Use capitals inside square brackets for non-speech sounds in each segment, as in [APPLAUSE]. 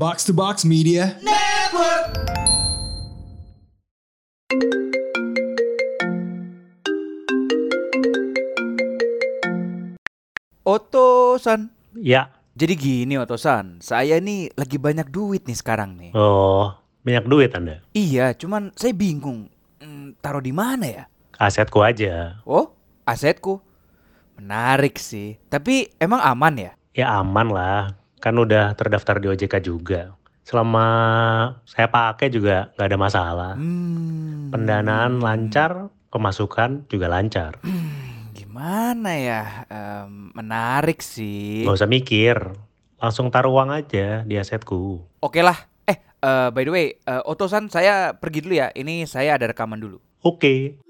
Box to Box Media. Otosan. Ya. Jadi gini Otosan, saya nih lagi banyak duit nih sekarang nih. Oh, banyak duit Anda. Iya, cuman saya bingung. Hmm, taruh di mana ya? Asetku aja. Oh, asetku. Menarik sih. Tapi emang aman ya? Ya aman lah. Kan udah terdaftar di OJK juga. Selama saya pakai juga nggak ada masalah. Hmm. Pendanaan lancar, pemasukan juga lancar. Gimana ya? Em, menarik sih. Nggak usah mikir. Langsung taruh uang aja di asetku. Oke lah. Eh, eh, by the way, eh, Otosan saya pergi dulu ya. Ini saya ada rekaman dulu. Oke.「闇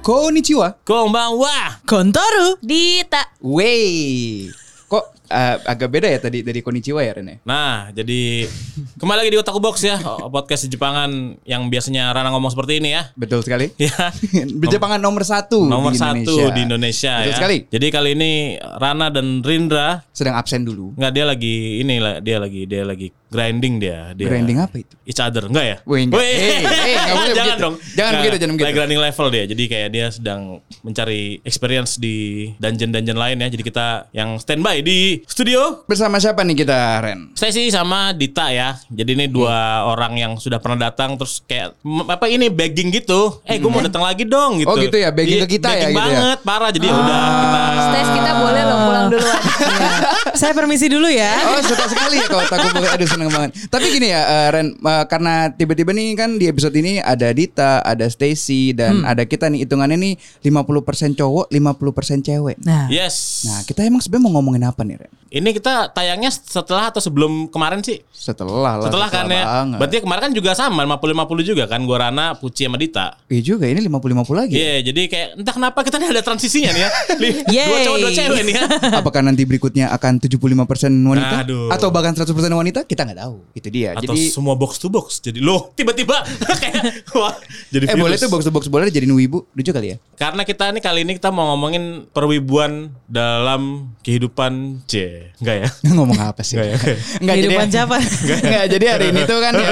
Konnichiwa. Konbanwa. Kontoru. Dita Wey. Kok eh, agak beda ya tadi dari Konnichiwa ya Ren ya? Nah, jadi kembali lagi di Otaku Box ya, [LAUGHS] podcast di Jepangan yang biasanya Rana ngomong seperti ini ya. Betul sekali. [LAUGHS] Ya, Berjepangan nomor satu nomor di satu di Indonesia Betul ya. sekali. Jadi kali ini Rana dan Rindra Sedang absen dulu. nggak dia lagi ini lah, dia lagi dia lagi grinding dia. dia Branding apa itu? Each other enggak ya? Wih, enggak. Eh, eh, enggak boleh [LAUGHS] jangan begitu. dong. Jangan Nggak, begitu, jangan begitu. Lagi grinding level dia. Jadi kayak dia sedang mencari experience di dungeon-dungeon lain ya. Jadi kita yang standby di studio Bersama siapa nih kita Ren? Saya sih sama Dita ya. Jadi ini dua orang yang sudah pernah datang terus kayak apa ini begging gitu. Eh, gue mau datang lagi dong gitu. Oh, gitu ya, begging Iya, ke kita ya, begging gitu ya? banget, parah. Jadi ya udah kita Stes kita boleh loh pulang duluan [LAUGHS] Saya permisi dulu ya. Oh suka sekali ya kalau takut boleh aduh seneng banget. Tapi gini ya eh, Ren eh, karena tiba-tiba nih kan di episode ini ada Dita, ada Stacy dan ada kita nih hitungannya nih 50% cowok, 50% cewek. Nah, Yes. Nah, kita emang sebenarnya mau ngomongin apa nih Ren? Ini kita tayangnya setelah atau sebelum kemarin sih? Setelah lah. Setelah kan ya. banget. Berarti kemarin kan juga sama 50-50 juga kan gua Rana, Puci sama Dita. Iya juga ini 50-50 lagi. Iya, jadi kayak entah kenapa kita nih ada transisinya nih ya. [LAUGHS] Dua cowok dua cewek nih ya. Apakah nanti berikutnya akan 75% wanita Aduh. atau bahkan 100% wanita? Kita nggak tahu. Itu dia. Atau Jadi semua box to box. Jadi loh, tiba-tiba [LAUGHS] kayak wah, jadi eh boleh tuh box to box boleh jadiin wibu lucu kali ya. Karena kita nih kali ini kita mau ngomongin perwibuan dalam kehidupan C. Enggak ya? [LAUGHS] Ngomong apa sih? Nggak ya? Kehidupan jadi, siapa? [LAUGHS] Nggak, jadi hari ini tuh kan ya,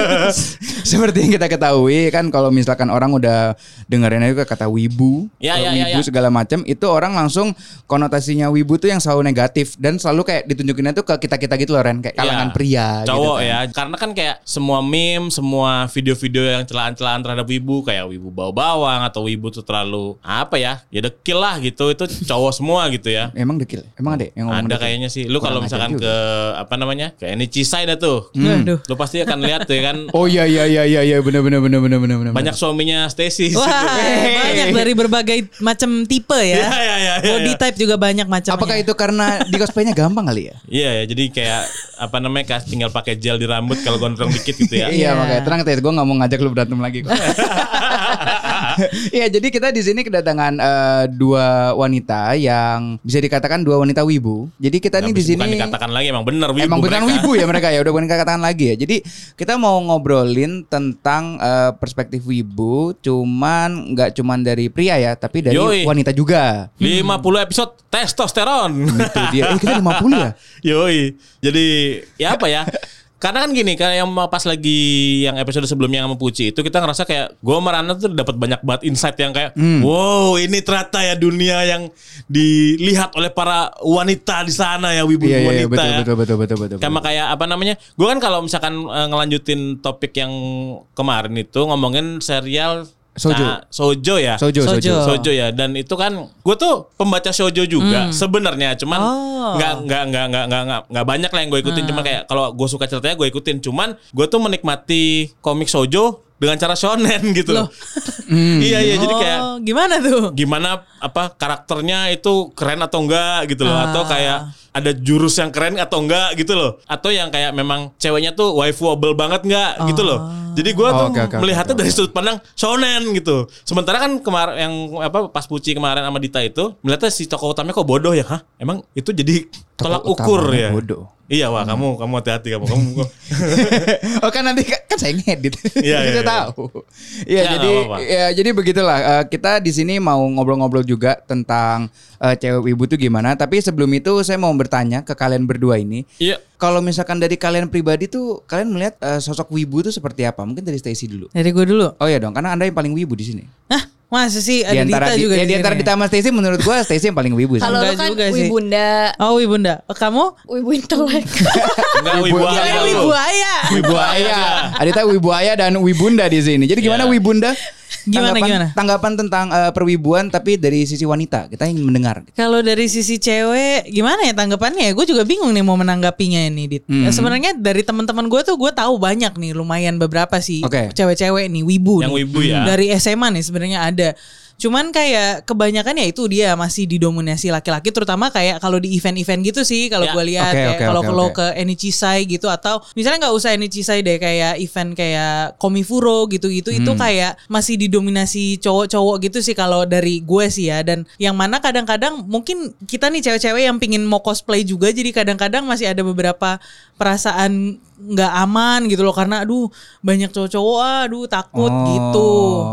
seperti yang kita ketahui kan kalau misalkan orang udah dengerin aja kata wibu, Ya, atau ya, ya, wibu ya. segala macam, itu orang langsung konotasinya wibu tuh yang selalu negatif dan selalu kayak ditunjukinnya tuh ke kita-kita gitu loh Ren, kayak kalangan Iya. pria gitu Cowok kan. ya. Karena kan kayak semua meme, semua video-video yang celaan-celaan terhadap wibu kayak wibu bau bawang atau wibu tuh terlalu apa ya? Ya dekil lah gitu. Itu cowok semua gitu ya. Emang dekil? Emang ada yang ngomong Ada dekil? kayaknya sih. Lu kalau misalkan ke apa namanya? Kayak ini Cisai dah tuh. Waduh. Lu pasti akan lihat tuh ya kan. Oh iya iya iya iya iya benar benar benar benar benar benar. Banyak suaminya Stacy. Wah, [LAUGHS] banyak dari berbagai macam tipe ya. Iya, iya, iya, iya, Body iya. type juga banyak macamnya. Apakah itu karena di cosplaynya gampang kali ya? Iya ya, jadi kayak apa namanya kayak tinggal pakai gel di rambut kalau gondrong dikit gitu ya. [LAUGHS] Iya makanya tenang tes gue nggak mau ngajak lu berantem lagi kok. [LAUGHS] Iya jadi kita di sini kedatangan eh, dua wanita yang bisa dikatakan dua wanita wibu. Jadi kita nih di sini bukan dikatakan lagi emang bener wibu Emang mereka. wibu ya mereka ya udah bukan katakan lagi ya. Jadi kita mau ngobrolin tentang eh, perspektif wibu, cuman nggak cuman dari pria ya, tapi dari Yoi. wanita juga. 50 episode testosteron. Itu dia. Eh kita 50 ya? [LAUGHS] Yoi. Jadi ya apa ya? [LAUGHS] Karena kan gini, kayak yang pas lagi yang episode sebelumnya sama Puci itu kita ngerasa kayak gue sama Rana tuh dapat banyak banget insight yang kayak Hmm. wow ini ternyata ya dunia yang dilihat oleh para wanita di sana ya wibu Iya iya iya, wanita betul, ya. betul betul betul betul. Sama kayak apa namanya? Gue kan kalau misalkan eh, ngelanjutin topik yang kemarin itu ngomongin serial Sojo. Nah, Sojo ya. Sojo, sojo. Sojo. Sojo ya dan itu kan gue tuh pembaca shoujo juga sebenarnya cuman Oh. nggak nggak nggak nggak nggak nggak nggak banyak lah yang gue ikutin cuma kayak kalau gue suka ceritanya gue ikutin cuman gue tuh menikmati komik shoujo dengan cara shonen [LAUGHS] gitu loh. [LAUGHS] iya iya jadi kayak Oh, gimana tuh? gimana apa karakternya itu keren atau enggak gitu loh atau kayak ada jurus yang keren atau enggak gitu loh atau yang kayak memang ceweknya tuh waifuable banget enggak gitu loh Jadi gue Oh, tuh oke, oke, melihatnya oke, dari sudut pandang shonen gitu. Sementara kan kemarin yang apa pas Puci kemarin sama Dita itu melihatnya si tokoh utamanya kok bodoh ya, hah? Emang itu jadi tolak ukur ya. bodoh. Iya, wah kamu kamu hati-hati kamu kamu. [LAUGHS] oh kan nanti kan kan saya ngedit. Iya, Saya iya, [LAUGHS] iya. tahu. Iya Ya, jadi nggak apa-apa. ya jadi begitulah Eh, kita di sini mau ngobrol-ngobrol juga tentang eh, cewek wibu tuh gimana. Tapi sebelum itu saya mau bertanya ke kalian berdua ini. Iya. Kalau misalkan dari kalian pribadi tuh kalian melihat eh, sosok wibu tuh seperti apa? Mungkin dari Stacy dulu. Dari gue dulu. Oh ya dong, karena anda yang paling wibu di sini. Hah? Masa sih ada di antara Dita juga ya, di di antara? Dita sama Stacy menurut gua Stacy yang paling wibu sih. Kalau lu kan juga sih. wibunda, Oh Wibunda. Kamu? wibu intelek. [LAUGHS] Enggak wibu lu. Wibu Ayah. Wibu Ayah. Adita Wibu Ayah dan Wibunda di sini. Jadi gimana Iya. Wibunda? Gimana, tanggapan, gimana? Tanggapan tentang eh, perwibuan tapi dari sisi wanita. Kita ingin mendengar. Kalau dari sisi cewek gimana ya tanggapannya? Gue juga bingung nih mau menanggapinya ini, Dit. Hmm. Ya, sebenarnya dari teman-teman gue tuh gue tahu banyak nih, lumayan beberapa sih Oke. cewek-cewek nih wibu Yang nih. wibu ya. Dari SMA nih sebenarnya ada. Cuman kayak kebanyakan ya itu dia masih didominasi laki-laki terutama kayak kalau di event-event gitu sih kalau Ya. gue lihat kayak oke, kalau oke, kalau oke. ke Enichishai gitu atau misalnya nggak usah Enichishai deh kayak event kayak Komifuro gitu-gitu itu Hmm. kayak masih didominasi cowok-cowok gitu sih kalau dari gue sih ya dan yang mana kadang-kadang mungkin kita nih cewek-cewek yang pingin mau cosplay juga jadi kadang-kadang masih ada beberapa perasaan nggak aman gitu loh karena aduh banyak cowok-cowok aduh takut Oh, gitu.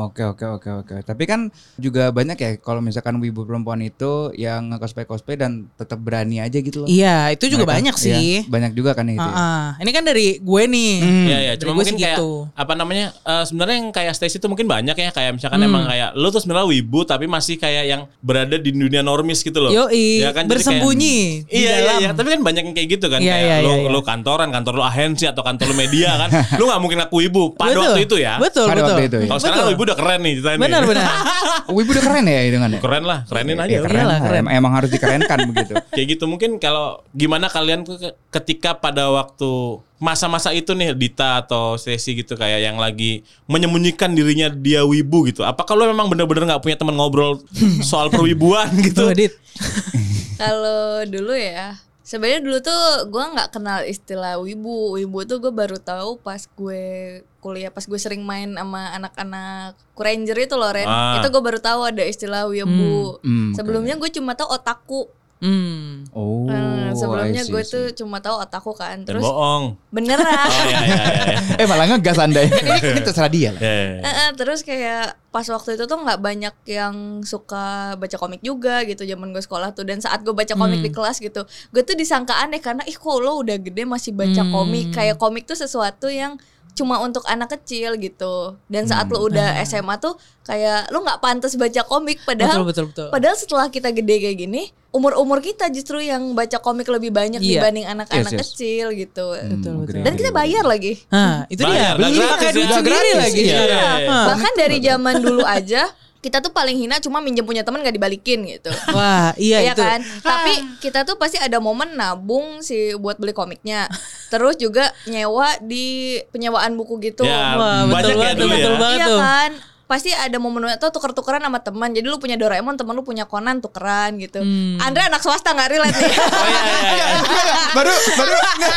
Oke oke oke oke. Tapi kan juga banyak ya kalau misalkan wibu perempuan itu yang cosplay cosplay dan tetap berani aja gitu loh. Iya, itu juga Mereka- banyak sih. iya, banyak juga kan itu. ya. Ah, ah. Ini kan dari gue nih. Hmm. Iya ya, Dari cuma gue mungkin kayak gitu. apa namanya? eh, sebenarnya yang kayak Stacy itu mungkin banyak ya, kayak misalkan Hmm. emang kayak lu tuh sebenarnya wibu tapi masih kayak yang berada di dunia normis gitu loh. Yoi, Ya kan, bersembunyi kayak- di Iya iya dalam. iya, tapi kan banyak yang kayak gitu kan Iya, kayak iya, lu iya, iya. lu kantoran, kantor lu agensi atau kantor media kan. lu nggak mungkin ngaku wibu pada Betul. waktu itu ya. Betul, Pada betul. waktu itu ya. Kalau sekarang Betul. wibu udah keren nih ceritanya. Benar, nih. benar. [LAUGHS] Wibu udah keren ya hitungannya. Keren lah, kerenin aja. Ya, keren, Iyalah, lah. keren. Em- Emang harus dikerenkan [LAUGHS] begitu. Kayak gitu mungkin kalau gimana kalian ketika pada waktu masa-masa itu nih Dita atau Stacy gitu kayak yang lagi menyembunyikan dirinya dia wibu gitu. Apakah lo memang bener-bener nggak punya teman ngobrol soal [LAUGHS] perwibuan gitu? Kalau dulu ya, sebenarnya dulu tuh gue nggak kenal istilah wibu. Wibu tuh gue baru tahu pas gue kuliah, pas gue sering main sama anak-anak Ranger itu loh Ren. Ah. Itu gue baru tahu ada istilah wibu. Hmm, oke. Sebelumnya gue cuma tahu otaku. Hmm. Oh. Eh, sebelumnya gue tuh cuma tahu otaku kan. Dan Terus bohong. beneran. Oh iya iya iya. iya. [LAUGHS] Eh malah ngegas anda ya. [LAUGHS] ini, ini terserah dia lah. Iya, iya. Eh, eh, terus kayak pas waktu itu tuh nggak banyak yang suka baca komik juga gitu zaman gue sekolah tuh dan saat gue baca komik di kelas gitu gue tuh disangka aneh karena ih kok lo udah gede masih baca komik kayak komik tuh sesuatu yang cuma untuk anak kecil gitu dan saat lo udah SMA tuh kayak lo nggak pantas baca komik padahal Betul, betul, betul. padahal setelah kita gede kayak gini umur umur kita justru yang baca komik lebih banyak Iya. dibanding anak-anak Yes, yes. kecil gitu Betul, betul. dan kita bayar lagi Nah, itu Bayar, dia. Beli pakai ya. duit Nggak sendiri lagi. iya. Iya, iya. Bahkan dari zaman dulu aja kita tuh paling hina cuma minjem punya teman gak dibalikin gitu. [LAUGHS] Wah, iya, Iya itu. kan? [LAUGHS] Tapi kita tuh pasti ada momen nabung sih buat beli komiknya. Terus juga nyewa di penyewaan buku gitu. Ya, Wah, betul ya banget, betul ya. banget iya tuh. kan? Pasti ada momen atau tuker-tukeran sama teman. Jadi lu punya Doraemon, teman lu punya Conan tukeran gitu. Hmm. Andre anak swasta nggak relate nih. [LAUGHS] Oh iya iya iya. baru baru enggak,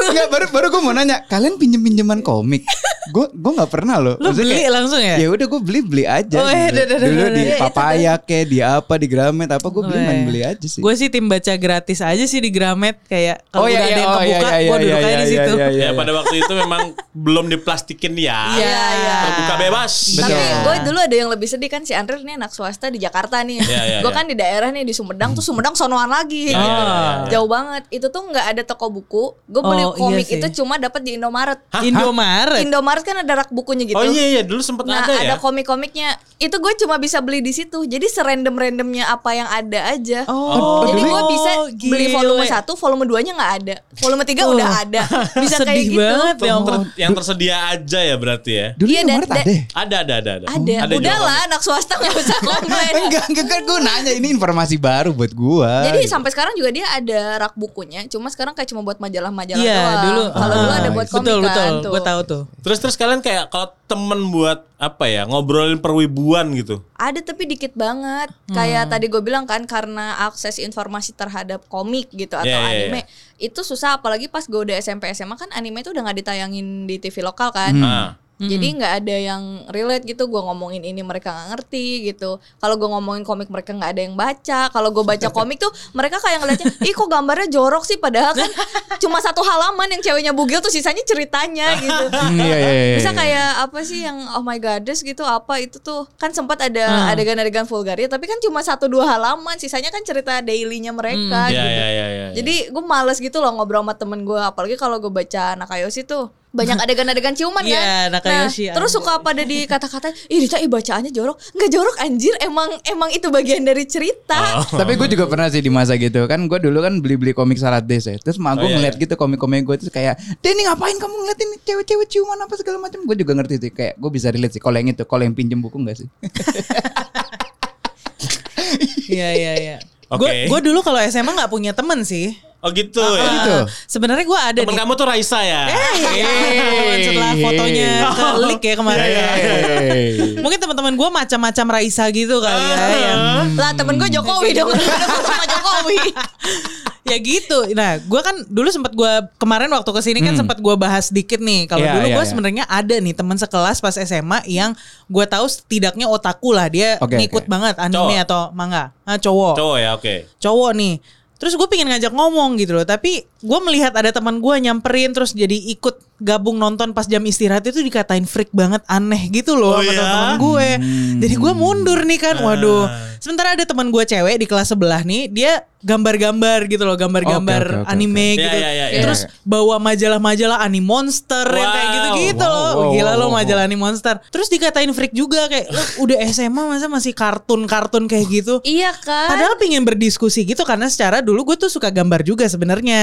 enggak, baru baru gue mau nanya kalian pinjem pinjaman komik gue gue nggak pernah loh Lu Maksudnya beli kayak, langsung ya? ya udah gue beli beli aja Oh, iya, gitu. dulu dah, di dah. papaya kayak di apa di Gramet apa gue beli Oh, main iya. beli aja sih Gue sih tim baca gratis aja sih di Gramet kayak kalau Oh, iya, udah iya, ada yang oh, iya, kebuka, iya, gue iya, duduk iya, aja di iya, situ. iya, iya. Ya pada waktu itu memang belum diplastikin ya. Iya, iya. Terbuka bebas. Betul. Tapi gue dulu ada yang lebih sedih kan si Andre nih anak swasta di Jakarta nih. Iya, iya, gue iya. kan di daerah nih di Sumedang tuh Sumedang sonoan lagi. Iya, iya, iya, iya. Jauh banget. Itu tuh nggak ada toko buku. Gue beli Oh, iya komik itu cuma dapat di Indomaret. Indomaret. Indomaret kan ada rak bukunya gitu. Oh iya iya dulu sempet Nah ada ada, ya. komik-komiknya. Itu gue cuma bisa beli di situ. Jadi serandom randomnya apa yang ada aja. Oh, Jadi gue bisa gile. beli volume 1, volume 2 nya nggak ada. Volume 3 Oh. udah ada. [LAUGHS] Bisa Sedih kayak gitu. banget ya Yang, ter- yang tersedia aja ya berarti ya. dulu Iya, dan- ada ya? Ada ada ada ada. Ada. Ada Udah lah anak swasta nggak usah [LAUGHS] komplain. enggak enggak kan gue nanya ini informasi baru buat gue Jadi sampai sekarang juga dia ada rak bukunya, cuma sekarang kayak cuma buat majalah-majalah Iya, doang. dulu. Kalau dulu Ah, ada buat komik betul, kan betul. tuh. Gue tahu tuh. Terus terus kalian kayak kalau temen buat apa ya ngobrolin perwibuan gitu. Ada tapi dikit banget. Kayak tadi gue bilang kan karena akses informasi terhadap komik gitu atau Iya, iya, anime itu susah apalagi pas gue udah SMP SMA kan anime itu udah nggak ditayangin di TV lokal kan. Nah, Jadi nggak ada yang relate gitu. Gue ngomongin ini mereka nggak ngerti gitu. Kalau gue ngomongin komik mereka nggak ada yang baca. Kalau gue baca komik tuh mereka kayak ngeliatnya, [LAUGHS] ih kok gambarnya jorok sih. Padahal kan cuma satu halaman yang ceweknya bugil tuh sisanya ceritanya gitu. Hmm, [LAUGHS] iya, iya, iya, Bisa iya. kayak apa sih yang oh my goddess gitu apa itu tuh kan sempat ada Hmm. adegan-adegan vulgarnya tapi kan cuma satu dua halaman sisanya kan cerita dailynya mereka Iya gitu. iya iya iya. Jadi gue males gitu loh ngobrol sama temen gue apalagi kalau gue baca Nakayoshi tuh banyak adegan-adegan ciuman kan. Iya, Nakayoshi, Nah, terus suka pada di kata-kata, ih Dita ih bacaannya jorok. Nggak jorok anjir, emang emang itu bagian dari cerita. Oh. [LAUGHS] Tapi gue juga pernah sih di masa gitu kan gue dulu kan beli-beli komik Sarat Des ya. Terus mak gue Oh, iya, ngeliat gitu komik-komik gue terus kayak Denny ngapain kamu ngeliatin cewek-cewek ciuman apa segala macam. Gue juga ngerti sih kayak gue bisa relate sih kalau yang itu kalau yang pinjem buku enggak sih. [LAUGHS] Iya iya iya. Oke. Gue gue dulu kalau SMA nggak punya temen sih. Oh gitu Oh, ya. gitu. Sebenarnya gue ada Temen nih. kamu tuh Raisa ya. Eh, setelah fotonya [LAUGHS] ke leak ya kemarin ya. Mungkin teman-teman gue macam-macam Raisa gitu kali ya. yang Lah temen gue Jokowi dong, sama Jokowi. [LAUGHS] ya gitu. Nah, gue kan dulu sempat gue kemarin waktu ke sini kan sempat gue bahas dikit nih. Kalau Iya, dulu iya, gue iya. sebenarnya ada nih teman sekelas pas SMA yang gue tahu setidaknya otaku lah dia Oke, ngikut oke. banget anime Cowok. atau manga. Ah, cowok. Cowok ya oke. cowok nih. Terus gue pengen ngajak ngomong gitu loh, tapi gue melihat ada teman gue nyamperin terus jadi ikut gabung nonton pas jam istirahat itu dikatain freak banget aneh gitu loh Oh sama iya? teman gue. Jadi gue mundur nih kan, waduh. Sementara ada teman gue cewek di kelas sebelah nih, dia gambar-gambar gitu loh, gambar-gambar Oke, oke, oke, anime oke. gitu. Iya, iya, iya, Terus bawa majalah-majalah anime monster yang kayak Wow, gitu-gitu wow, loh. wow, Gila wow, lo wow. majalah anime monster. Terus dikatain freak juga kayak, "Lo udah SMA masa masih kartun-kartun kayak gitu?" Iya kan? Padahal pingin berdiskusi gitu karena secara dulu gue tuh suka gambar juga sebenarnya.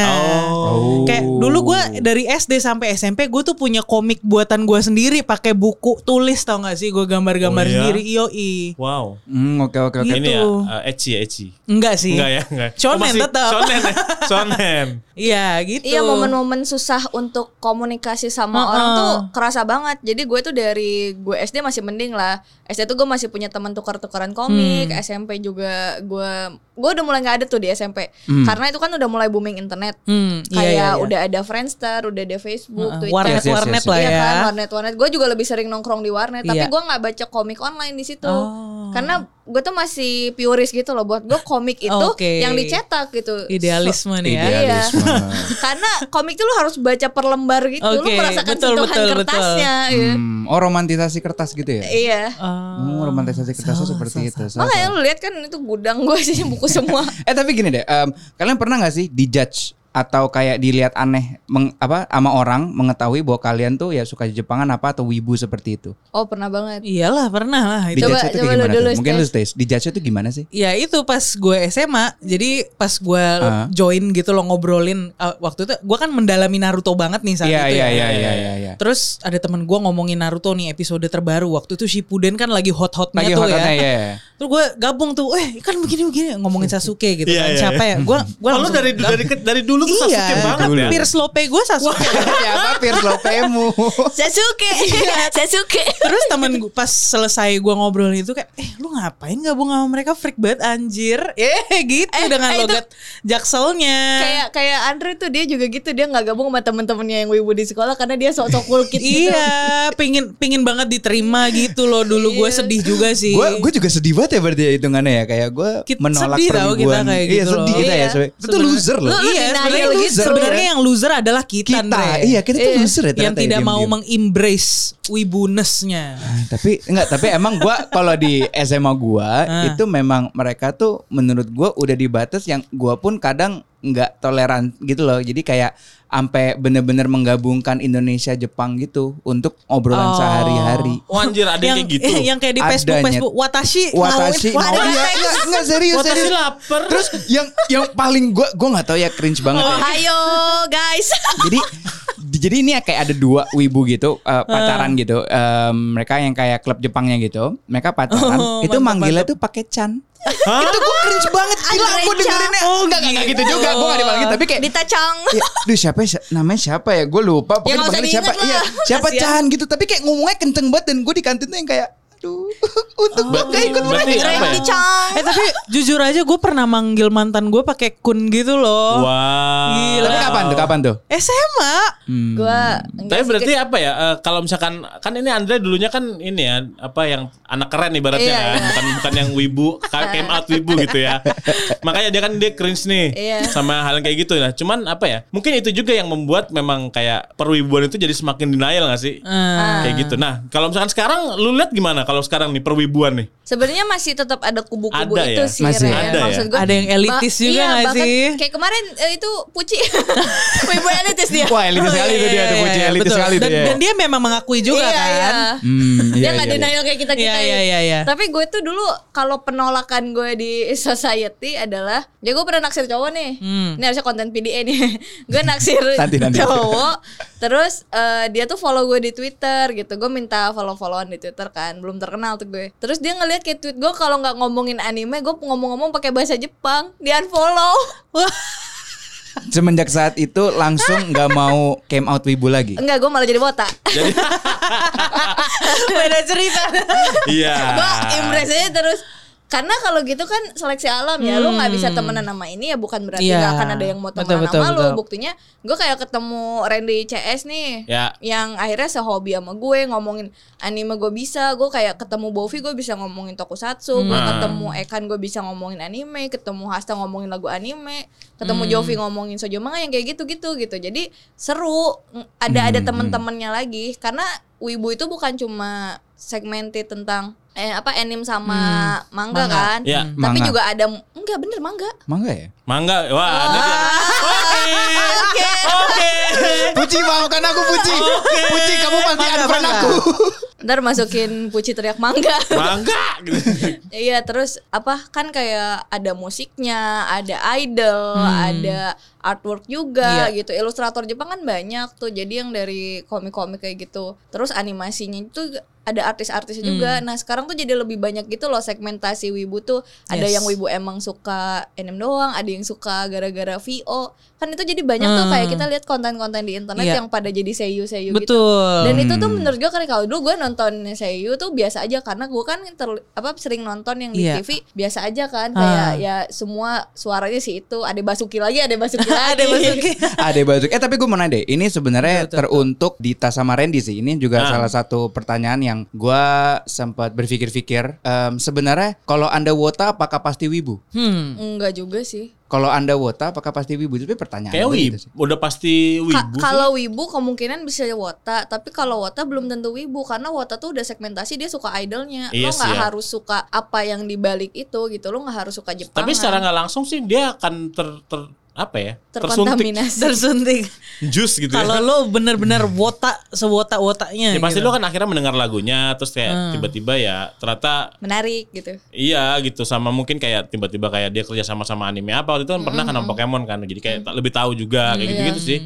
Oh. Kayak dulu gue dari SD sampai SMP gue tuh punya komik buatan gue sendiri pakai buku tulis tau gak sih gue gambar-gambar Oh, iya? sendiri yoi. Wow. Hmm, oke oke oke. Gitu. Ini ya uh, ecchi ya ecchi. Enggak sih. Enggak ya, enggak. Shonen masih tetap. Shonen ya. [LAUGHS] Shonen. Iya gitu. Iya momen-momen susah untuk komunikasi sama Heeh. orang tuh kerasa banget. Jadi gue tuh dari gue SD masih mending lah. SD tuh gue masih punya teman tukar-tukaran komik. Hmm. SMP juga gue gue udah mulai nggak ada tuh di SMP. Hmm. Karena itu kan udah mulai booming internet. Hmm, iya, Kayak iya, iya. udah ada Friendster, udah ada Facebook, Twitter. warnet Yes, yes, warnet yes, lah Iya ya. kan, warnet warnet. Gue juga lebih sering nongkrong di warnet. Tapi Iya. gue nggak baca komik online di situ. Oh. Karena gue tuh masih purist gitu loh. Buat gue komik itu Oke. yang dicetak gitu. Idealisme nih ya. Idealisme. [LAUGHS] Karena komik tuh lu harus baca per lembar gitu, lu Oke, merasakan betul, sentuhan betul, kertasnya. iya. Hmm, oh romantisasi kertas gitu ya? Iya. Hmm, romantisasi kertasnya seperti itu. Salah, Makanya salah. lu lihat kan itu gudang gue sih buku semua. [LAUGHS] Eh tapi gini deh, em, kalian pernah nggak sih dijudge atau kayak dilihat aneh meng, apa sama orang mengetahui bahwa kalian tuh ya suka Jepangan apa atau wibu seperti itu? Oh pernah banget. Iyalah pernah lah itu. Coba- itu coba gimana dulu, tuh? Mungkin lu Stes. Stes, dijudge itu gimana sih? Ya itu pas gue SMA, jadi pas gue Ah. join gitu loh ngobrolin uh, waktu itu gue kan mendalami Naruto banget nih saat Iya itu iya ya. iya iya iya. iya. Terus ada temen gue ngomongin Naruto nih episode terbaru waktu itu Shippuden kan lagi hot-hotnya Lagi tuh hot-hotnya, ya. iya, iya. Terus gue gabung tuh, eh kan begini-begini ngomongin Sasuke gitu Iya, kan. iya, Siapa ya? Gue gue Oh, dari dari dari dulu tuh iya, Sasuke banget ya. Pierce Lope gue Sasuke. Siapa Pierce Lopemu? [LAUGHS] Sasuke. Sasuke. Terus temen gue pas selesai gue ngobrol itu kayak, eh lu ngapain gabung sama mereka freak banget anjir. [LAUGHS] Eh gitu Eh, dengan eh, logat jakselnya. kayak kayak Andre tuh dia juga gitu dia nggak gabung sama temen-temennya yang wibu di sekolah karena dia sok-sok cool kid gitu. Iya, pingin pingin banget diterima gitu loh. Dulu gue sedih juga sih. Gue gue juga sedih banget ya berarti ya hitungannya ya kayak gue Kita- menolak sedih tau kita kayak Iya gitu sedih loh. kita ya. Iya. soalnya. Itu tuh loser loh. Iya, sebenarnya loser. Sebenarnya yang loser adalah kita, Kita, Andre. iya kita tuh Iya. loser ya yang ternyata ya, tidak mau mengembrace wibuness-nya. tapi enggak tapi emang gua [LAUGHS] kalau di SMA gua Ah. itu memang mereka tuh menurut gua udah di batas yang gua pun kadang nggak toleran gitu loh jadi kayak sampai bener-bener menggabungkan Indonesia Jepang gitu untuk obrolan Oh. sehari-hari [LAUGHS] Oh anjir ada yang kayak gitu. eh, [LAUGHS] yang kayak di Facebook Adanya. Facebook Watashi Watashi mau- mau iya enggak enggak serius Watashi serius lapar. terus yang yang paling gua gua nggak tahu ya cringe banget ya. Ayo guys. jadi [LAUGHS] jadi ini kayak ada dua wibu gitu uh, pacaran gitu Em, mereka yang kayak klub Jepangnya gitu mereka pacaran Oh, itu mantap, manggilnya mantap. tuh pakai chan itu gue cringe banget gila gue dengerinnya oh enggak enggak gitu juga gue gak dipanggil tapi kayak Dita Chang. Ya, duh siapa ya? namanya siapa ya? Gue lupa. Pokoknya Ya, nggak usah dipanggil siapa? Iya, lah. siapa Kasian. Chan gitu. Tapi kayak ngomongnya kenceng banget dan gue di kantin tuh yang kayak, aduh, [LAUGHS] untuk gue gak ikut berarti mereka. apa ya? Eh tapi jujur aja gue pernah manggil mantan gue pakai kun gitu loh. Wah. Gila. Tapi apa kapan tuh? Kapan tuh? SMA. Hmm. Gue Tapi berarti apa ya? eh, kalau misalkan kan ini Andre dulunya kan ini ya apa yang anak keren ibaratnya Iya, kan, iya. bukan bukan yang wibu, [LAUGHS] came out wibu gitu ya. Makanya dia kan dia cringe nih Iya. sama hal yang kayak gitu. Nah, cuman apa ya? Mungkin itu juga yang membuat memang kayak perwibuan itu jadi semakin denial gak sih? Ah. Kayak gitu. Nah, kalau misalkan sekarang lu lihat gimana kalau sekarang nih perwibuan nih? Sebenarnya masih tetap ada kubu-kubu Ada itu ya? sih. Masih. Ren. Ada ya? Maksud gua, Ada yang elitis juga iya, nggak bahkan sih? Kayak kemarin eh, itu Puci. Wibu [LAUGHS] elitis dia. Wah, elitis sekali tuh dia, tuh puji elitis Oh, iya, betul. sekali tuh dan, ya. dan dia memang mengakui juga iya, kan. Iya. Hmm, dia iya, nggak iya, iya. denial kayak kita kita Iya, iya, iya, iya. tapi gue tuh dulu kalau penolakan gue di [LAUGHS] society adalah ya gue pernah naksir cowok nih Hmm. ini harusnya konten PDA nih [LAUGHS] gue naksir Nanti, nanti. cowok terus eh, dia tuh follow gue di Twitter gitu gue minta follow followan di Twitter kan belum terkenal tuh gue terus dia ngeliat kayak tweet gue kalau nggak ngomongin anime gue ngomong-ngomong pakai bahasa Jepang dia unfollow [LAUGHS] Semenjak saat itu langsung nggak mau came out wibu lagi. enggak gue malah jadi botak Jadi [LAUGHS] Beda cerita. iya. gue impress aja terus karena kalau gitu kan seleksi alam ya lu nggak bisa temenan sama ini ya bukan berarti Iya. nggak akan ada yang mau temenan betul, sama lu betul. buktinya gue kayak ketemu Randy CS nih Ya. yang akhirnya sehobi sama gue ngomongin anime gue bisa gue kayak ketemu Bovi gue bisa ngomongin tokusatsu gue Hmm. ketemu Ekan gue bisa ngomongin anime ketemu Hasta ngomongin lagu anime ketemu Hmm. Jovi ngomongin Sojo Manga yang kayak gitu gitu gitu jadi seru ada ada Hmm, temen-temennya lagi karena Wibu itu bukan cuma segmented tentang eh apa anime sama manga, Manga. kan Ya. tapi juga ada enggak bener manga Mangga ya? Mangga. Wah, ini dia. Oke. Oke. Puci maafkan aku Puci. Puci kamu pasti Mangga, mangga. aku. Ntar masukin puci teriak mangga Mangga gitu. [LAUGHS] Iya terus apa kan kayak ada musiknya, ada idol, Hmm. ada artwork juga Iya. gitu. Ilustrator Jepang kan banyak tuh. Jadi yang dari komik-komik kayak gitu. Terus animasinya itu ada artis-artisnya Hmm. juga. Nah sekarang tuh jadi lebih banyak gitu loh segmentasi wibu tuh. Ada Yes. yang wibu emang suka anime doang, ada yang suka gara-gara VO. Kan itu jadi banyak tuh Hmm. kayak kita lihat konten-konten di internet Iya. yang pada jadi seiyu-seiyu gitu. Dan itu tuh Hmm. menurut gue karena kalau dulu gue nonton Seiyu tuh biasa aja karena gue kan ter- apa sering nonton yang di Iya. TV biasa aja kan Ah. kayak ya semua suaranya sih itu ada Basuki lagi ada Basuki [LAUGHS] lagi ada Basuki. [LAUGHS] Ada Bazuk. Eh tapi gue mau nanya deh, ini sebenarnya teruntuk Dita sama Randy sih. Ini juga Ah. salah satu pertanyaan yang gue sempat berpikir-pikir. Em, sebenarnya kalau anda wota apakah pasti wibu? Hmm. enggak juga sih Kalau anda wota apakah pasti wibu? Tapi pertanyaan Kayak wibu. gitu sih. Udah pasti Ka- wibu sih. kalau wibu kemungkinan bisa wota tapi kalau wota belum tentu wibu karena wota tuh udah segmentasi dia suka idolnya Iya lo nggak sih ya. harus suka apa yang dibalik itu gitu lo nggak harus suka Jepang Tapi secara nggak langsung sih dia akan ter, ter apa ya? Tersuntik terkontaminasi [LAUGHS] Tersuntik. jus gitu Kalau ya. lo bener-bener wota sewota-wotanya. Ya pasti gitu. lo kan akhirnya mendengar lagunya terus kayak Hmm. tiba-tiba ya ternyata menarik gitu Iya gitu sama mungkin kayak tiba-tiba kayak dia kerja sama sama anime apa waktu itu kan pernah kan sama Pokemon kan jadi kayak tak- lebih tahu juga kayak gitu-gitu sih.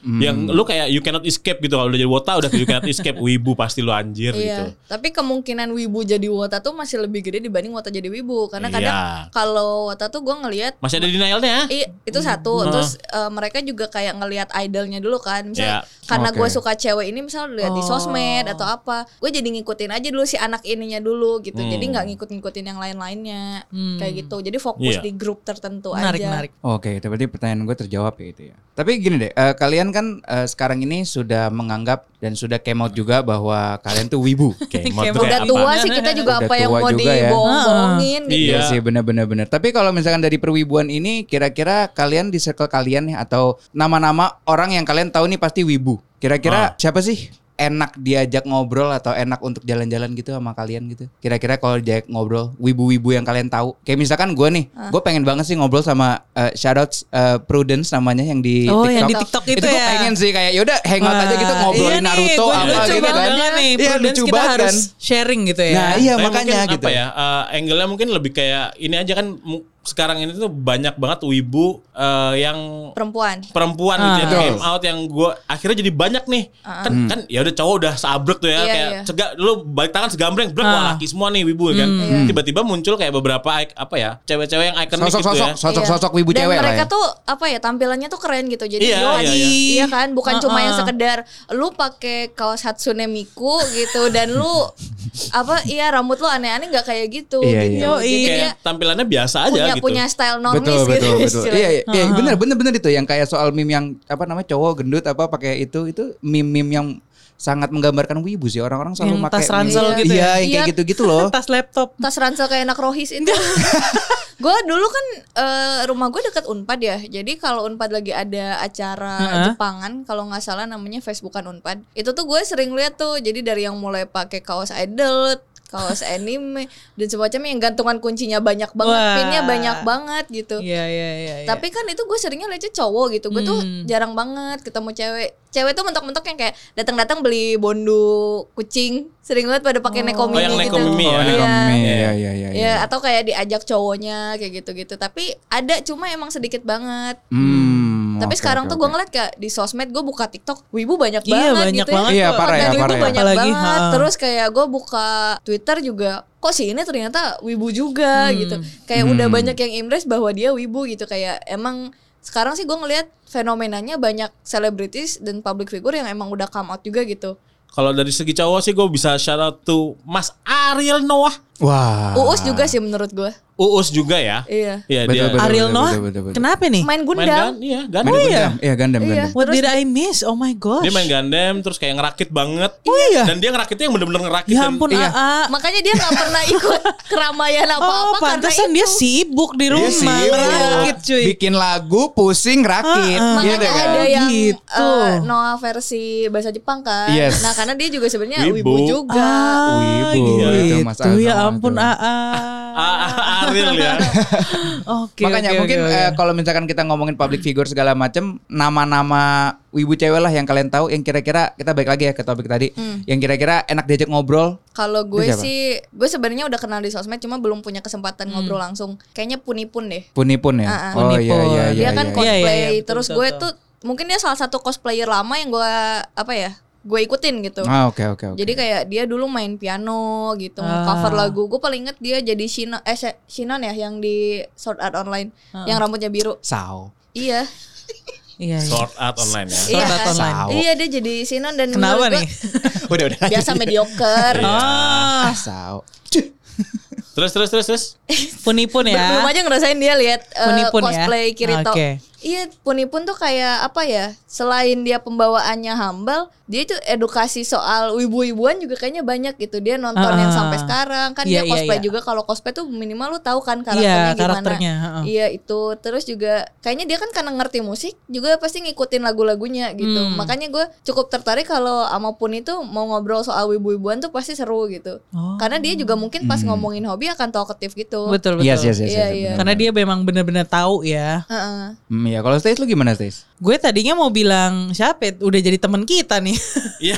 Yang lu kayak you cannot escape gitu kalau udah jadi wota udah you cannot escape wibu pasti lu anjir gitu. Iya, tapi kemungkinan wibu jadi wota tuh masih lebih gede dibanding wota jadi wibu karena Iya. kadang kalau wota tuh gue ngelihat Masih ada denialnya. Iya, itu satu. Terus eh, mereka juga kayak ngelihat idolnya dulu kan. Misalnya Ya. karena gue Oke. suka cewek ini misalnya lihat di sosmed atau apa, gue jadi ngikutin aja dulu si anak ininya dulu gitu. Hmm. Jadi nggak ngikut-ngikutin yang lain-lainnya kayak gitu. Jadi fokus Iya. di grup tertentu menarik, aja. menarik. Oke, itu berarti pertanyaan gue terjawab ya itu ya. Tapi gini deh, eh, kalian kan eh, sekarang ini sudah menganggap dan sudah came out juga bahwa kalian tuh wibu. [LAUGHS] Tuh mau Udah tua apa? sih kita juga Udah apa yang mau juga ya. gitu. Iya. Iya sih benar-benar benar. Tapi kalau misalkan dari perwibuan ini kira-kira kalian di circle kalian nih atau nama-nama orang yang kalian tahu nih pasti wibu. Kira-kira siapa sih enak diajak ngobrol atau enak untuk jalan-jalan gitu sama kalian gitu. Kira-kira kalau diajak ngobrol wibu-wibu yang kalian tahu. Kayak misalkan gue nih, gue pengen banget sih ngobrol sama uh, shoutouts uh, Prudence namanya yang di Oh, TikTok. yang di TikTok itu gue ya? pengen sih kayak yaudah hangout aja gitu ngobrolin iya nih, Naruto gua apa lucu gitu kan. banget nih. Iya Prudence lucu kita banget harus kan. sharing gitu ya. Nah iya Tapi makanya gitu. apa ya? eh, angle-nya mungkin lebih kayak ini aja kan sekarang ini tuh banyak banget wibu eh, yang Perempuan. perempuan gitu yang Betul. came out yang gue akhirnya jadi banyak nih kan kan ya udah cowok udah sabrek tuh ya Iya, kayak iya. cegak lu balik tangan segambreng brek wah Ah. laki semua nih wibu kan Iya. tiba-tiba muncul kayak beberapa apa ya cewek-cewek yang ikonik gitu Sosok-sosok ya sosok-sosok Iya. wibu Dan cewek lah mereka ya. tuh apa ya tampilannya tuh keren gitu. Jadi Iya, yoi. iya, iya, iya. kan, bukan cuma yang sekedar lu pakai kaos Hatsune Miku gitu dan lu [LAUGHS] apa iya rambut lu aneh-aneh nggak kayak gitu Iya, gitu. iya. Jadi kayak dia tampilannya biasa aja punya gitu. punya style normis betul gitu. betul [LAUGHS] betul istilahnya. iya iya iya, bener bener bener itu yang kayak soal meme yang apa namanya cowok gendut apa pakai itu itu meme meme yang sangat menggambarkan wibu sih orang-orang selalu Yang pakai tas ransel gitu iya ya? yang kayak Iya. gitu-gitu loh [LAUGHS] Tas laptop. tas ransel kayak anak rohis itu. [LAUGHS] gue dulu kan eh, rumah gue dekat Unpad ya. Jadi kalau Unpad lagi ada acara Heeh. Jepangan, kalau nggak salah namanya Facebookan Unpad. Itu tuh gue sering lihat tuh. Jadi dari yang mulai pakai kaos idol, kaos anime dan semacamnya yang gantungan kuncinya banyak banget, Wah. pinnya banyak banget gitu. Iya iya iya. iya. Tapi kan itu gue seringnya lihatnya cowok gitu. Gue tuh Hmm. jarang banget ketemu cewek. Cewek tuh mentok-mentok yang kayak datang-datang beli bondu kucing. Sering banget pada pakai neko Oh, yang mini neko gitu. mimi ya? oh Iya. Iya. iya iya iya Ya atau kayak diajak cowoknya kayak gitu-gitu. Tapi ada cuma emang sedikit banget. Hmm, Tapi oke, sekarang oke, tuh gue ngeliat kayak di sosmed gue buka TikTok, wibu banyak Iya, banget banyak gitu banget ya. Iya, kok. parah ya, parah ya. banyak Apalagi, banget. ha. Terus kayak gue buka Twitter juga, kok sih ini ternyata wibu juga gitu. Kayak udah Hmm. banyak yang impress bahwa dia wibu gitu. Kayak emang sekarang sih gue ngeliat fenomenanya banyak selebritis dan public figure yang emang udah come out juga gitu. Kalau dari segi cowok sih gue bisa shout out to Mas Ariel Noah. Wah Uus juga sih menurut gue. Uus juga ya. Iya. Iya dia betul. Ariel Noah. Kenapa nih? Main main Gundam. gan, iya Main Gundam. Gundam. iya Gundam Iya. Gundam What Terus did I miss? Oh my gosh. Dia main Gundam terus kayak ngerakit banget. Oh iya. Dan dia ngerakitnya yang bener-bener ngerakit. Ya dan- ampun Iya. AA. Makanya dia nggak pernah ikut [LAUGHS] keramaian Oh, apa-apa karena pantesan itu. dia sibuk di Iya rumah sih, ngerakit cuy. bikin lagu pusing rakit Ah, ah. gitu Makanya kan ada yang Gitu. eh, Noah versi bahasa Jepang kan. Yes. Nah, karena dia juga sebenarnya Wibu. wibu, juga. Ah, Wibu, gitu. itu Mas ya ampun. AA. [LAUGHS] Ah, Ariel ya. [LAUGHS] Oke. Makanya oke, mungkin oke, oke. eh, kalau misalkan kita ngomongin public figure segala macam, nama-nama wibu cewek lah yang kalian tahu yang kira-kira kita balik lagi ya ke topik tadi, Hmm. yang kira-kira enak diajak ngobrol. Kalau gue sih, gue sebenarnya udah kenal di sosmed, cuma belum punya kesempatan ngobrol langsung. Kayaknya punipun deh. Punipun ya. Ah, ah. Oh iya iya iya. dia kan iya. cosplay. Iya, iya, iya, betul, Terus betul, gue betul. tuh mungkin dia salah satu cosplayer lama yang gue apa ya? Gue ikutin gitu. Ah oke oke oke. Jadi kayak dia dulu main piano gitu, Ah. cover lagu. Gue paling inget dia jadi Shinon, eh Shinon ya yang di Sword Art Online, Ah. yang rambutnya biru. Sao. Iya, Iya, iya. Sort out online ya. Sword iya Art? Online. Iya dia jadi Shinon dan Kenapa nih? [LAUGHS] udah udah. biasa mediocre. Ah, Sao. Terus terus terus terus. punipun ya. Belum aja ngerasain dia lihat eh, Punipun ya? cosplay Kirito. Oke. Iya, Punipun tuh kayak apa ya? Selain dia pembawaannya humble, dia itu edukasi soal wibu-wibuan juga kayaknya banyak gitu. Dia nonton Ah, yang ah, sampai sekarang kan Iya, dia iya, cosplay iya. juga. Kalau cosplay tuh minimal lu tahu kan Iya, karakternya gimana. karakternya. heeh. Iya itu terus juga kayaknya dia kan karena ngerti musik juga pasti ngikutin lagu-lagunya gitu. Hmm. Makanya gue cukup tertarik kalau sama Pun itu mau ngobrol soal wibu-wibuan tuh pasti seru gitu. Oh. Karena dia juga mungkin pas ngomongin hobi akan talkative gitu. Betul betul. Yes yes yes. Iya, yes, iya. Karena dia memang benar-benar tahu ya. Heeh. Hmm, ya kalau Stace lu gimana Stace? Gue tadinya mau bilang siapa? ya? Udah jadi teman kita nih. [LAUGHS] Iya.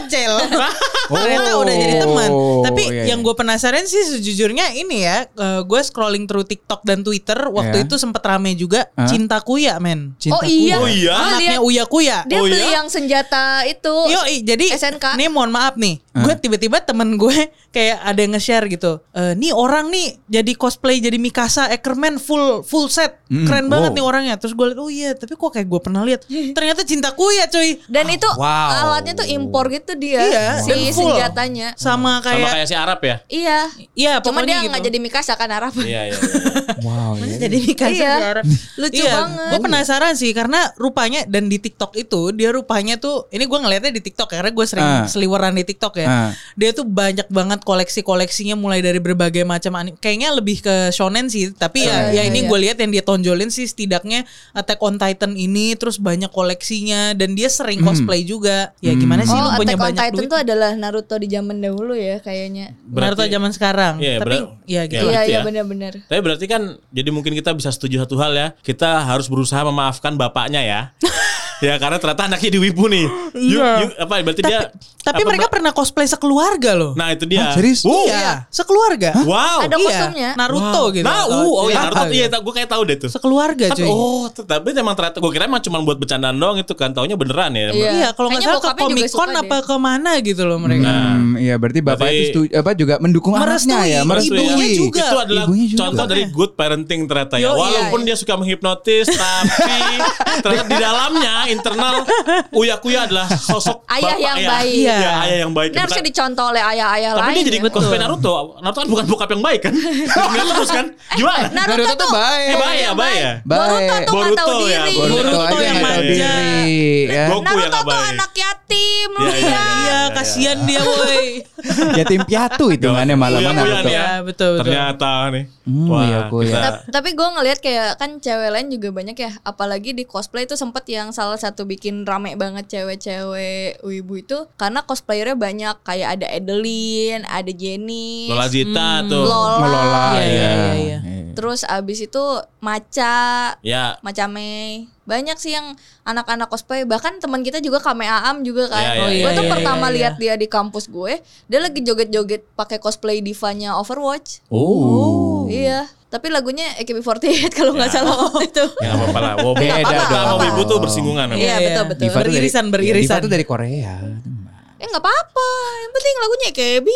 Acel. [LAUGHS] Ternyata udah jadi teman. Tapi iya, yang iya. gue penasaran sih sejujurnya ini ya, eh, gue scrolling through TikTok dan Twitter waktu Iya. itu sempet rame juga Hah? Cinta Kuya, men. Cinta Oh iya. Oh iya? Anaknya dia, Uya Kuya. dia Oh, beli iya? yang senjata itu. Yo, jadi SNK. nih mohon maaf nih, gue tiba-tiba temen gue [LAUGHS] kayak ada yang nge-share gitu. Eh, nih orang nih jadi cosplay jadi Mikasa Ackerman full full set, Mm, keren banget wow. nih orangnya. Terus gue liat, oh iya, tapi kok kayak gue pernah lihat. Ternyata cintaku ya coy. Dan itu wow. alatnya tuh impor gitu dia. Iya, si dan full. senjatanya. Sama Sama kayak, kayak si Arab ya. Iya. iya Cuma dia nggak gitu. jadi Mikasa kan Arab. Iya iya. iya. [LAUGHS] Wow. iya. jadi Mikasa Iya. di Arab. Lucu iya, banget. Gue penasaran sih karena rupanya dan di TikTok itu dia rupanya tuh ini gue ngeliatnya di TikTok ya, karena gue sering Ah. seliweran di TikTok ya. Ah. Dia tuh banyak banget koleksi-koleksinya mulai dari berbagai macam anime. Kayaknya lebih ke shonen sih, tapi ya Iya, ya iya, ini iya. gue lihat yang dia tonjolin sih setidaknya Attack on Titan ini terus banyak koleksinya dan dia sering Hmm. cosplay juga. Ya gimana sih oh, lu punya Attack on banyak Titan duit? tuh adalah Naruto di zaman dahulu ya kayaknya. Naruto Berarti- zaman sekarang. Iya, tapi berat- ya gitu. Ya, Iya berarti iya ya. benar-benar. Tapi berarti kan jadi mungkin kita bisa setuju satu hal ya. Kita harus berusaha memaafkan bapaknya ya. [LAUGHS] ya karena ternyata anaknya di Wibu nih. You- Iya. you- apa berarti Tapi, dia tapi apa, mereka pernah cosplay sekeluarga loh. Nah, itu dia. Hah, serius? Wow. Iya, sekeluarga. Wow. Ada Iya, kostumnya. Naruto gitu. Nah, Kalau oh iya Naruto gitu. iya gue kayak tahu deh tuh. Sekeluarga cuy. oh, tapi emang ternyata gue kira emang cuma buat bercandaan doang itu kan taunya beneran ya. Iya. Iya, kalau nggak Kayaknya salah ke Comic Con apa deh. ke mana gitu loh mereka. Hmm, iya berarti bapak Berarti- itu apa juga mendukung Merestui, anaknya ya, merestui. Ibunya juga. Itu adalah Ibunya juga. contoh dari good parenting ternyata ya. Yo, iya, Walaupun iya. dia suka menghipnotis tapi [LAUGHS] ternyata di dalamnya karena internal Uya Kuya adalah sosok Ayah bapak yang ya. baik. Iya, Iya. ayah yang baik. Ini harusnya dicontoh oleh ayah-ayah Tapi lain. dia jadi ya. cosplay Naruto. Naruto kan bukan bokap yang baik kan? [LAUGHS] Dia terus kan? Gimana? Naruto, Naruto tuh baik. Eh, baik ya, baik ya. Boruto tuh Boruto tahu ya, diri. Boruto. Boruto aja yang manja. diri ya. Goku yang Naruto nggak tuh baik. anak yatim lu Iya, iya, lihat. Iya, kasihan dia [LAUGHS] woi. Yatim piatu Uya mana nih ya. Ya, betul, betul. Ternyata nih. Hmm, Wah, Kuya. kita- Tap- Tapi gue ngelihat kayak kan cewek lain juga banyak ya. Apalagi di cosplay itu sempet yang salah satu bikin rame banget cewek-cewek wibu itu karena cosplayernya banyak kayak ada Adeline, ada Jenny, Lola Zita tuh. Lola, Melola Iya, iya, ya. iya, terus abis itu Maca, Ya. Macame. Banyak sih yang anak-anak cosplay bahkan teman kita juga Kame Aam juga kan. Iya, iya, Oh, gue iya, tuh iya, pertama iya, lihat dia di kampus gue, dia lagi joget-joget pakai cosplay divanya Overwatch. Oh. Iya, tapi lagunya AKB48 [LAUGHS] kalau nggak salah waktu itu. Ya nggak apa-apa lah. Wow, Beda dong. sama wibu tuh bersinggungan. Iya, betul, betul. Diva dari- Beririsan, ya, beririsan. Diva tuh dari Korea. Eh nggak apa-apa, yang penting lagunya AKB.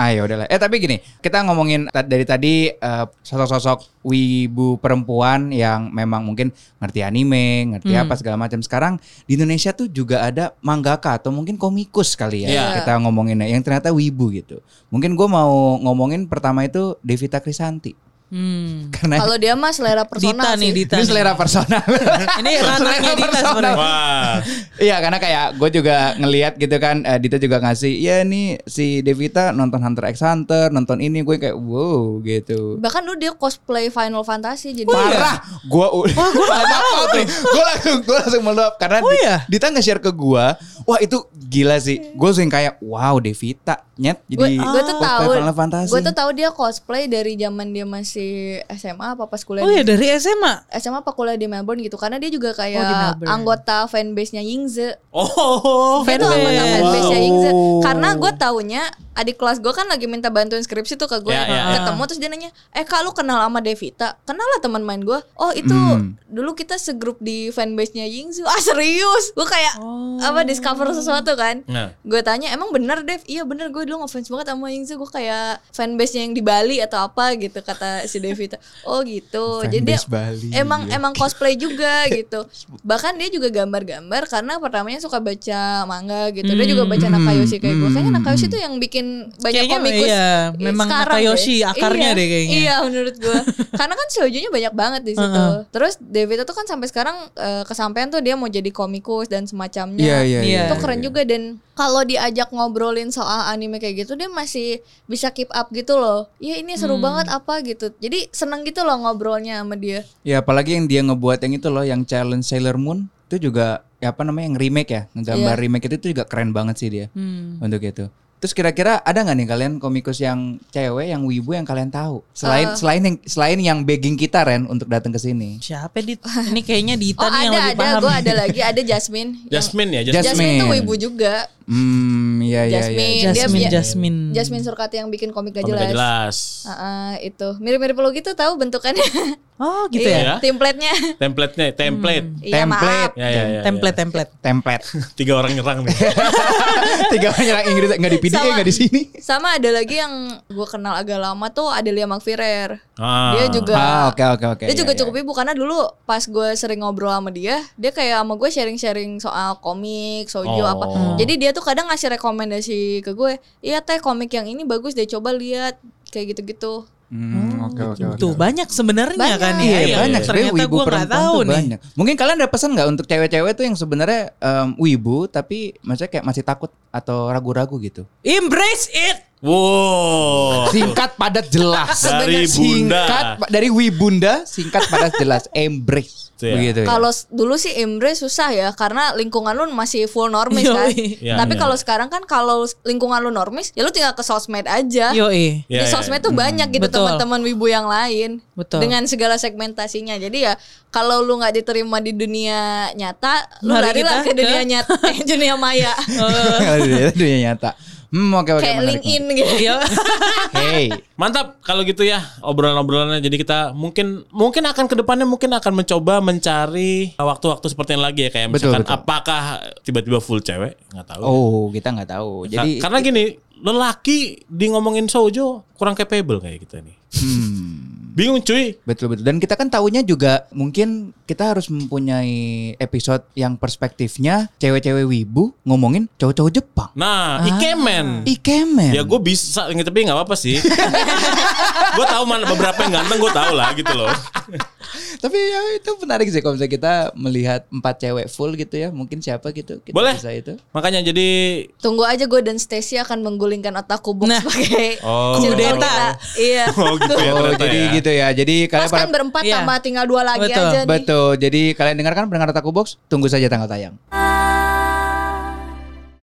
Ayo [LAUGHS] udahlah. Eh tapi gini, kita ngomongin dari tadi eh, sosok-sosok wibu perempuan yang memang mungkin ngerti anime, ngerti Hmm. apa segala macam. Sekarang di Indonesia tuh juga ada mangaka atau mungkin komikus kali ya. Iya. Kita ngomonginnya yang ternyata wibu gitu. Mungkin gue mau ngomongin pertama itu Devita Krisanti. Hmm. Karena Kalau dia mah selera personal Dita sih. nih, Dita. ini nih. selera personal. [LAUGHS] Ini ranahnya Dita sebenarnya. Wah. Iya karena kayak gue juga ngelihat gitu kan eh, Dita juga ngasih ya nih si Devita nonton Hunter x Hunter nonton ini gue kayak wow gitu Bahkan dulu dia cosplay Final Fantasy jadi parah gue gue gue langsung gue langsung meluap karena Oh Di- iya? Dita nge-share ke gue wah itu gila sih gue langsung kayak wow Devita nyet Gue jadi gue tuh cosplay tahu gue tuh tahu dia cosplay dari zaman dia masih SMA apa pas kuliah Oh di ya dari SMA. SMA apa kuliah di Melbourne gitu karena dia juga Oh, kayak Melbourne. anggota fanbase-nya Yingze. Oh. Dia tuh Fanbase. anggota fanbase-nya Wow. Yingze. Karena gue taunya adik kelas gue kan lagi minta bantuin skripsi tuh ke gue Ya, ya, ya. ketemu terus dia nanya eh kak lu kenal sama Devita kenal lah teman main gue oh itu Hmm. dulu kita segrup di fanbase nya Yingzu ah serius gue kayak apa discover sesuatu kan. Nah. gue tanya emang bener Dev? Iya bener. Gue dulu ngefans banget sama Yingzu gue kayak fanbase nya yang di Bali atau apa gitu kata si Devita. Oh gitu. Jadi dia Fanbase Bali, emang ya. emang cosplay juga [LAUGHS] gitu. Bahkan dia juga gambar-gambar karena pertamanya suka baca manga gitu. Dia juga baca Nakayoshi kayak gue. Kayaknya Nakayoshi tuh yang bikin banyak Kayaknya komikus iya, i- memang sekarang Nakayoshi akarnya Iya, deh kayaknya. iya menurut gue. Karena kan shoujo-nya banyak banget di situ. Terus Devita tuh kan sampai sekarang eh, kesampaian tuh dia mau jadi komikus dan semacamnya. Iya iya Iya. itu keren juga dan kalau diajak ngobrolin soal anime kayak gitu dia masih bisa keep up gitu loh ya ini seru banget apa gitu jadi seneng gitu loh ngobrolnya sama dia Ya apalagi yang dia ngebuat yang itu loh yang challenge Sailor Moon itu juga ya apa namanya yang remake ya ngegambar Iya. remake itu tuh juga keren banget sih dia Hmm. untuk itu. Terus kira-kira ada nggak nih kalian komikus yang cewek yang wibu yang kalian tahu selain Eh. selain yang selain yang begging kita Ren untuk datang ke sini. Siapa dit? Ini kayaknya [LAUGHS] Dita oh nih yang ada lebih ada paham. gue ada lagi ada Jasmine Yang- [LAUGHS] Jasmine ya, Jasmine. Jasmine. Tuh wibu juga Hmm, iya iya Jasmine. iya. Jasmine, dia- Jasmine. Jasmine Surkati yang bikin komik gak Komik jelas, gak jelas. Ah, ah, itu mirip-mirip lo gitu tahu bentukannya [LAUGHS] Oh gitu Iya. ya. template-nya Template-nya, template. iya maaf Template. Ya, ya, ya, template ya. template. Template. Tiga orang nyerang nih. [LAUGHS] Tiga orang nyerang Inggris nggak di PDA nggak di sini. sama ada lagi yang gue kenal agak lama tuh Adelia Magfirer Ah. dia juga Ah oke oke oke. dia juga iya. cukup ibu karena dulu pas gue sering ngobrol sama dia dia kayak sama gue sharing-sharing soal komik sojo Oh. apa jadi dia tuh kadang ngasih rekomendasi ke gue iya teh komik yang ini bagus deh coba lihat kayak gitu-gitu Hmm, oke oke oke. Tuh banyak sebenarnya Banyak. kan Iya, ya. banyak Ternyata wibu gue nggak perempuan tahu tuh nih. banyak. Mungkin kalian ada pesan nggak untuk cewek-cewek tuh yang sebenarnya em, wibu tapi maksudnya kayak masih takut atau ragu-ragu gitu. Embrace it. Wow. Singkat padat jelas. Dari Bunda. Singkat dari Wibunda singkat padat jelas embrace. Ya. Begitu ya. Kalau s- dulu sih embrace susah ya karena lingkungan lu masih full normis kan. Yoi. Iya, Tapi iya. kalau sekarang kan kalau lingkungan lu normis ya lu tinggal ke sosmed aja. Yo Ya, Di ya, sosmed ya. tuh banyak gitu teman-teman wibu yang lain. Betul. Dengan segala segmentasinya. Jadi ya kalau lu nggak diterima di dunia nyata, lu larilah ke dunia ke- nyata, [LAUGHS] eh, dunia maya. [LAUGHS] Dunia, dunia nyata. Hmm oke oke. Kayak menarik, LinkedIn gitu. Menarik. [LAUGHS] Hey. Mantap kalau gitu ya obrolan-obrolannya. Jadi kita mungkin mungkin akan ke depannya mungkin akan mencoba mencari waktu-waktu seperti yang lagi ya kayak Betul, misalkan betul. apakah tiba-tiba full cewek nggak tahu. Oh kita nggak tahu. Ka- Jadi karena gini lelaki di ngomongin shoujo kurang capable kayak kita nih. Hmm, Bingung cuy. Betul betul. Dan kita kan taunya juga mungkin kita harus mempunyai episode yang perspektifnya cewek-cewek wibu ngomongin cowok-cowok Jepang. Nah, ikemen. Ikemen. Ya gue bisa tapi nggak apa-apa sih. [LAUGHS] gue tahu mana beberapa yang ganteng gue tahu lah gitu loh. Tapi ya itu menarik sih kalau misalnya kita melihat empat cewek full gitu ya. Mungkin siapa gitu kita Boleh. bisa itu. Makanya jadi Tunggu aja gue dan Stacy akan menggulingkan otakku box Nah. pakai Oh. Kudeta. Iya. [LAUGHS] oh gitu ya Oh, jadi ya. gitu ya. Jadi kalian kan para berempat Iya. tambah tinggal dua lagi Betul. aja nih. betul. Jadi kalian dengarkan pendengar Taku Box, tunggu saja tanggal tayang.